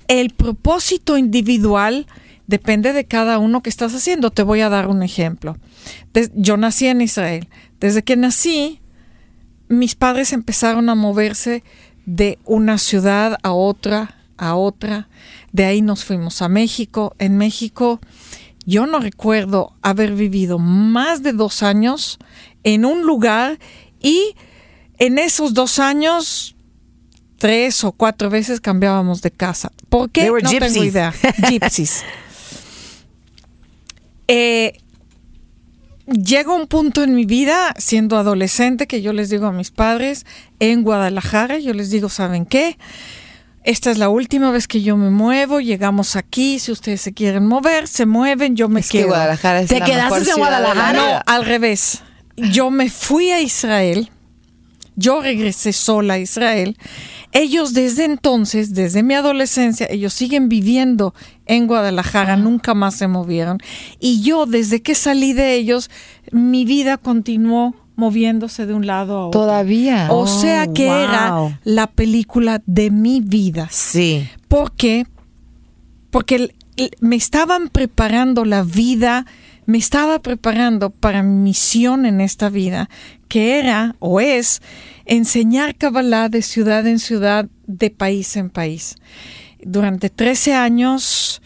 El propósito individual depende de cada uno que estás haciendo. Te voy a dar un ejemplo. Yo nací en Israel. Desde que nací, mis padres empezaron a moverse de una ciudad a otra, a otra. De ahí nos fuimos a México. En México, yo no recuerdo haber vivido más de dos años en un lugar y en esos dos años tres o cuatro veces cambiábamos de casa. ¿Por qué? No tengo idea. Gypsies. Eh, llega un punto en mi vida, siendo adolescente, que yo les digo a mis padres, en Guadalajara, yo les digo, ¿saben qué? Esta es la última vez que yo me muevo, llegamos aquí, si ustedes se quieren mover, se mueven, yo me Es que quedo. Guadalajara es ¿Te la quedaste mejor en Guadalajara? No, al revés. Yo me fui a Israel. Yo regresé sola a Israel. Ellos desde entonces, desde mi adolescencia, ellos siguen viviendo en Guadalajara, nunca más se movieron. Y yo, desde que salí de ellos, mi vida continuó moviéndose de un lado a otro. Todavía. O sea Oh, que wow. era la película de mi vida. sí. ¿Por qué? Porque el- el- me estaban preparando la vida, me estaba preparando para mi misión en esta vida, que era o es enseñar Kabbalah de ciudad en ciudad, de país en país. Durante 13 años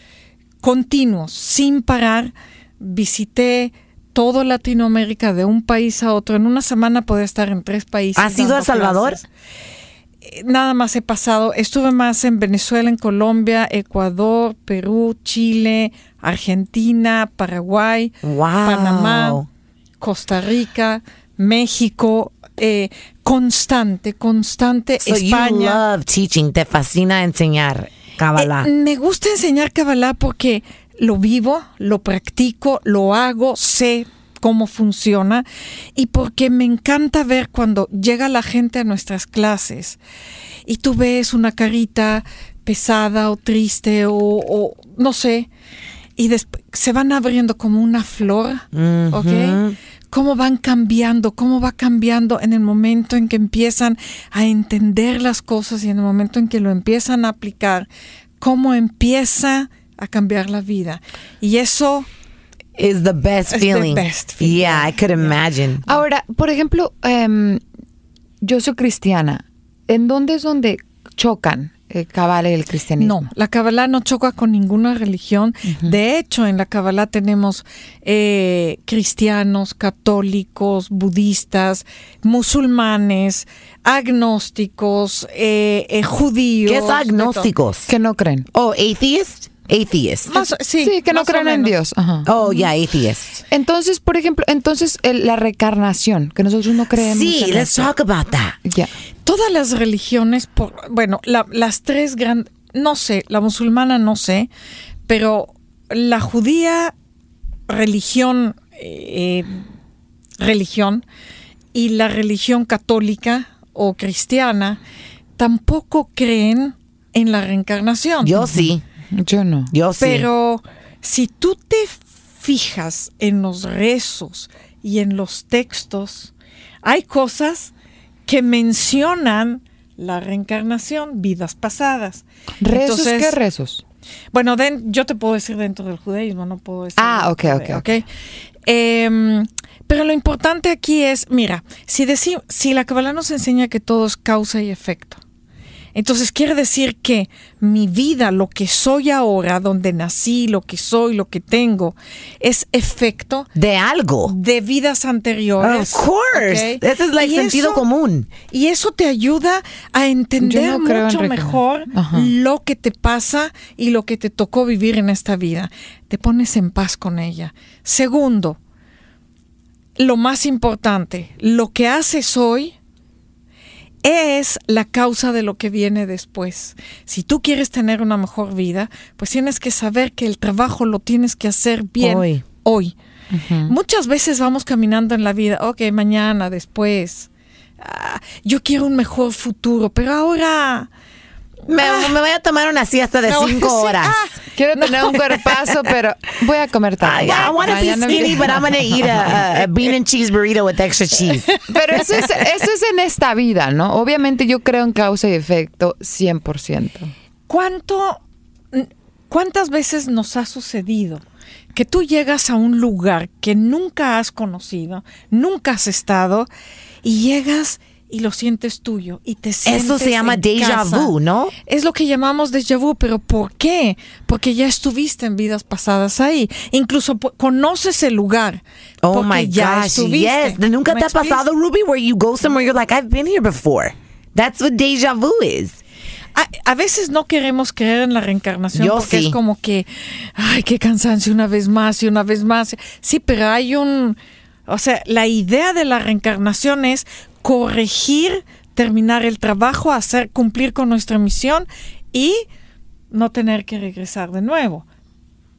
continuos, sin parar, visité toda Latinoamérica de un país a otro. En una semana podía estar en tres países. ¿Has ido a Salvador? clases nada más he pasado, estuve más en Venezuela, en Colombia, Ecuador, Perú, Chile, Argentina, Paraguay, Wow. Panamá, Costa Rica, México, eh, constante, constante. So you España. love teaching. Te fascina enseñar Kabbalah. Eh, me gusta enseñar Kabbalah porque lo vivo, lo practico, lo hago, sé cómo funciona. Y porque me encanta ver cuando llega la gente a nuestras clases y tú ves una carita pesada o triste o, o no sé y se van abriendo como una flor, ¿ok? Cómo van cambiando, cómo va cambiando en el momento en que empiezan a entender las cosas y en el momento en que lo empiezan a aplicar, cómo empieza a cambiar la vida. Y eso is the best It's the feeling. best feeling. Yeah, I could imagine. Ahora, por ejemplo, em, yo soy cristiana. ¿En dónde es donde chocan el cabal y el cristianismo? No, la Kabbalah no choca con ninguna religión. De hecho, en la Kabbalah tenemos eh, cristianos, católicos, budistas, musulmanes, agnósticos, eh, eh, judíos. ¿Qué es agnósticos? Que no creen. Oh, atheist? Atheist. Más- sí, Sí, que no creen en. Dios. Ajá. Oh, yeah, atheist. Entonces, por ejemplo, entonces el- la reencarnación, que nosotros no creemos. Sí, en let's eso. talk about that. Ya. Todas las religiones, por, bueno, la- las tres grandes, no sé, la musulmana no sé, pero la judía, religión, eh, religión, y la religión católica o cristiana tampoco creen en la reencarnación. Yo sí. Yo no. Yo sí. Pero si tú te fijas en los rezos y en los textos, hay cosas que mencionan la reencarnación, vidas pasadas. ¿Rezos? Entonces, ¿Qué rezos? Bueno, yo te puedo decir dentro del judaísmo, no puedo decir. Ah, ok, ok, ¿ok? Em, pero lo importante aquí es, mira, si, deci- si la Kabbalah nos enseña que todo es causa y efecto, entonces quiere decir que mi vida, lo que soy ahora, donde nací, lo que soy, lo que tengo, es efecto de algo. de vidas anteriores. Of course. This is like Y sentido eso- común. y eso te ayuda a entender no en mucho mejor Ajá. lo que te pasa y lo que te tocó vivir en esta vida. Te pones en paz con ella. Segundo, lo más importante, lo que haces hoy es la causa de lo que viene después. Si tú quieres tener una mejor vida, pues tienes que saber que el trabajo lo tienes que hacer bien Hoy. hoy. Muchas veces vamos caminando en la vida, ok, mañana, después. Ah, yo quiero un mejor futuro, pero ahora... Me, me voy a tomar una siesta de cinco sí, horas. ah, Quiero tener un cuerpazo, pero voy a comer I, tarde. I want to be skinny, but I'm going to eat a, a, a bean and cheese burrito with extra cheese. Pero eso es, eso es en esta vida, ¿no? Obviamente yo creo en causa y efecto 100%. ¿Cuánto, ¿Cuántas veces nos ha sucedido que tú llegas a un lugar que nunca has conocido, nunca has estado, y llegas y lo sientes tuyo y te sientes Eso se llama en déjà casa? vu, ¿no? Es lo que llamamos déjà vu, pero ¿por qué? Porque ya estuviste en vidas pasadas ahí. Incluso conoces el lugar. Oh my ya gosh, estuviste. yes. ¿Nunca ¿Me te ha pasado, Ruby, where you go somewhere you're like, I've been here before? That's what deja vu is. A, a veces no queremos creer en la reencarnación Yo porque sí. es como que, ay, qué cansancio una vez más y una vez más. Sí, pero hay un, o sea, la idea de la reencarnación es corregir, terminar el trabajo, hacer cumplir con nuestra misión y no tener que regresar de nuevo.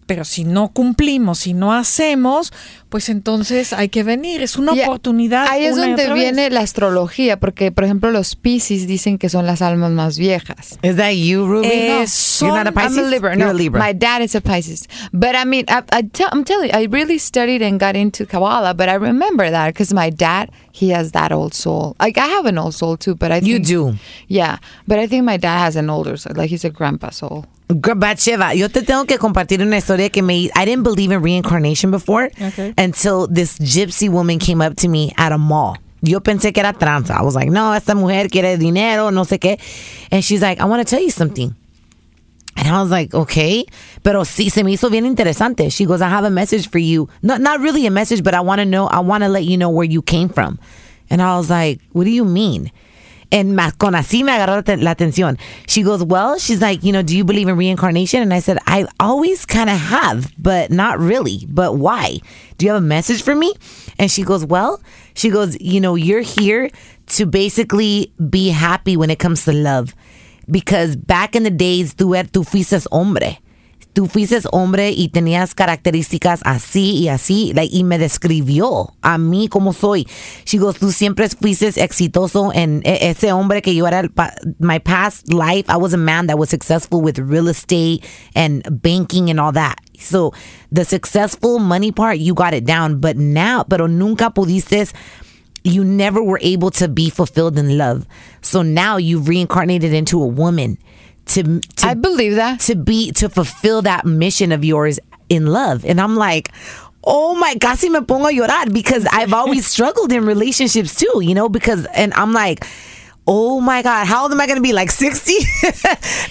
Pero si no cumplimos, si no hacemos, pues entonces hay que venir. Es una Y a- oportunidad. Ahí es donde vez. viene la astrología, porque por ejemplo los Pisces dicen que son las almas más viejas. Is that you, Ruby? Eh, no. son- You're not a Pisces? I'm a Libra. You're No, a Libra. my dad is a Pisces. But I mean, I, I tell, I'm telling you, I really studied and got into Kabbalah, but I remember that because my dad, he has that old soul. Like I have an old soul too, but I You think, do. Yeah, but I think my dad has an older soul. Like he's a grandpa soul. Girl, Batsheva, yo te tengo que compartir una historia que me... I didn't believe in reincarnation before Okay. until this gypsy woman came up to me at a mall. Yo pensé que era tranza. I was like, no, esta mujer quiere dinero, no sé qué. And she's like, I want to tell you something. And I was like, okay. Pero sí, se me hizo bien interesante. She goes, I have a message for you. Not, not really a message, but I want to know, I want to let you know where you came from. And I was like, what do you mean? And con así me agarró la atención. She goes, well, she's like, you know, do you believe in reincarnation? And I said, I always kind of have, but not really. But why? Do you have a message for me? And she goes, well, she goes, you know, you're here to basically be happy when it comes to love. Because back in the days, tú, er- tú fuiste hombre. Tú fuiste hombre y tenías características así y así, like, y me describió a mí como soy. She goes, tú siempre fuiste exitoso en ese hombre que yo era, el pa- my past life, I was a man that was successful with real estate and banking and all that. So the successful money part, you got it down, but now, pero nunca pudiste you never were able to be fulfilled in love. So now you've reincarnated into a woman to, to I believe that. to be to fulfill that mission of yours in love. And I'm like, oh my casi me pongo a llorar because I've always struggled in relationships too, you know, because and I'm like Oh my God, how old am I going to be? Like 60?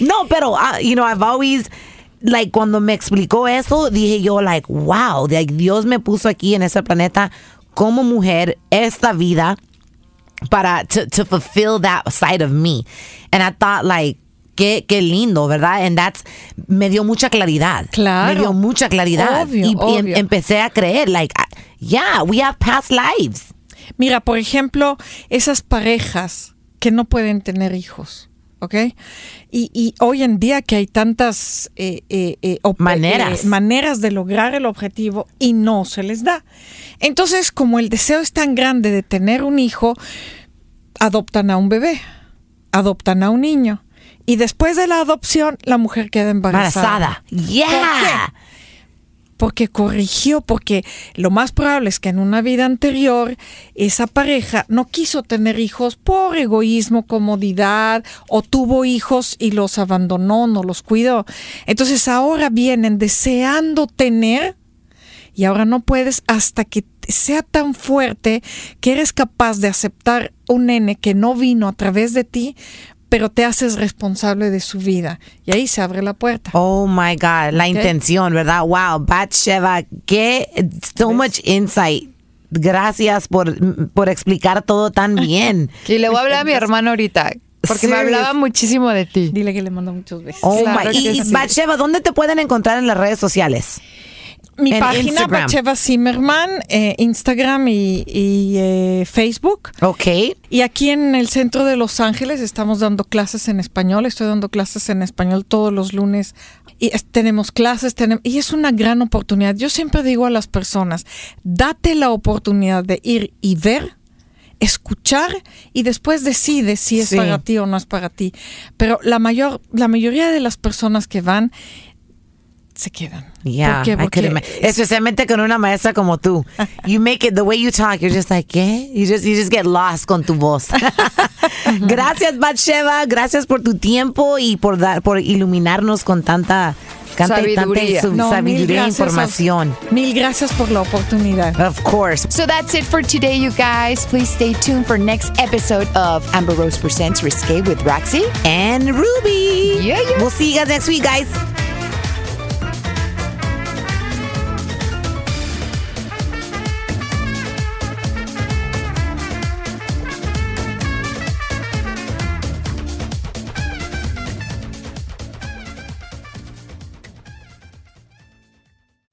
no, pero, uh, you know, I've always, like, cuando me explicó eso, dije yo, like, wow, like, Dios me puso aquí en ese planeta como mujer, esta vida, para to, to fulfill that side of me. And I thought like qué, qué lindo, ¿verdad? And that's me dio mucha claridad. Claro. Me dio mucha claridad. Obvio, y, y em- empecé a creer like yeah, we have past lives. Mira, por ejemplo, esas parejas que no pueden tener hijos, ¿ok? Y, y hoy en día que hay tantas eh, eh, eh, Maneras. eh, maneras de lograr el objetivo y no se les da. Entonces, como el deseo es tan grande de tener un hijo, adoptan a un bebé, adoptan a un niño. Y después de la adopción, la mujer queda embarazada. Embarazada. Yeah. Porque corrigió, porque lo más probable es que en una vida anterior esa pareja no quiso tener hijos por egoísmo, comodidad, o tuvo hijos y los abandonó, no los cuidó. Entonces ahora vienen deseando tener y ahora no puedes hasta que sea tan fuerte que eres capaz de aceptar un nene que no vino a través de ti, pero te haces responsable de su vida. Y ahí se abre la puerta. Oh my God, la intención, ¿verdad? Wow, Batsheva, qué so much insight. Gracias por, por explicar todo tan bien. Y le voy a hablar a mi hermano ahorita, porque me hablaba muchísimo de ti. Dile que le mando muchos besos. Oh Claro my. y sí. Batsheva, ¿dónde te pueden encontrar en las redes sociales? Mi En página, Instagram. Batsheva Zimmerman, eh, Instagram y, y, eh, Facebook. Ok. Y aquí en el centro de Los Ángeles estamos dando clases en español. Estoy dando clases en español todos los lunes. Y es- tenemos clases, tenemos, y es una gran oportunidad. Yo siempre digo a las personas, date la oportunidad de ir y ver, escuchar y después decide si es Sí. para ti o no es para ti. Pero la mayor, la mayoría de las personas que van se quedan. Yeah, ¿Por qué? I could ima- especialmente con una maestra como tú. You make it the way you talk. You're just like, ¿qué? You just you just get lost con tu voz. gracias, Batsheva. Gracias por tu tiempo y por dar por iluminarnos con tanta tanta, tanta Sabiduría. su- No, mil sabiduría e gracias información. Mil gracias por la oportunidad. Of course. So that's it for today, you guys. Please stay tuned for next episode of Amber Rose Presents Risque with Roxy. And Ruby. Yeah, yeah. We'll see you guys next week, guys.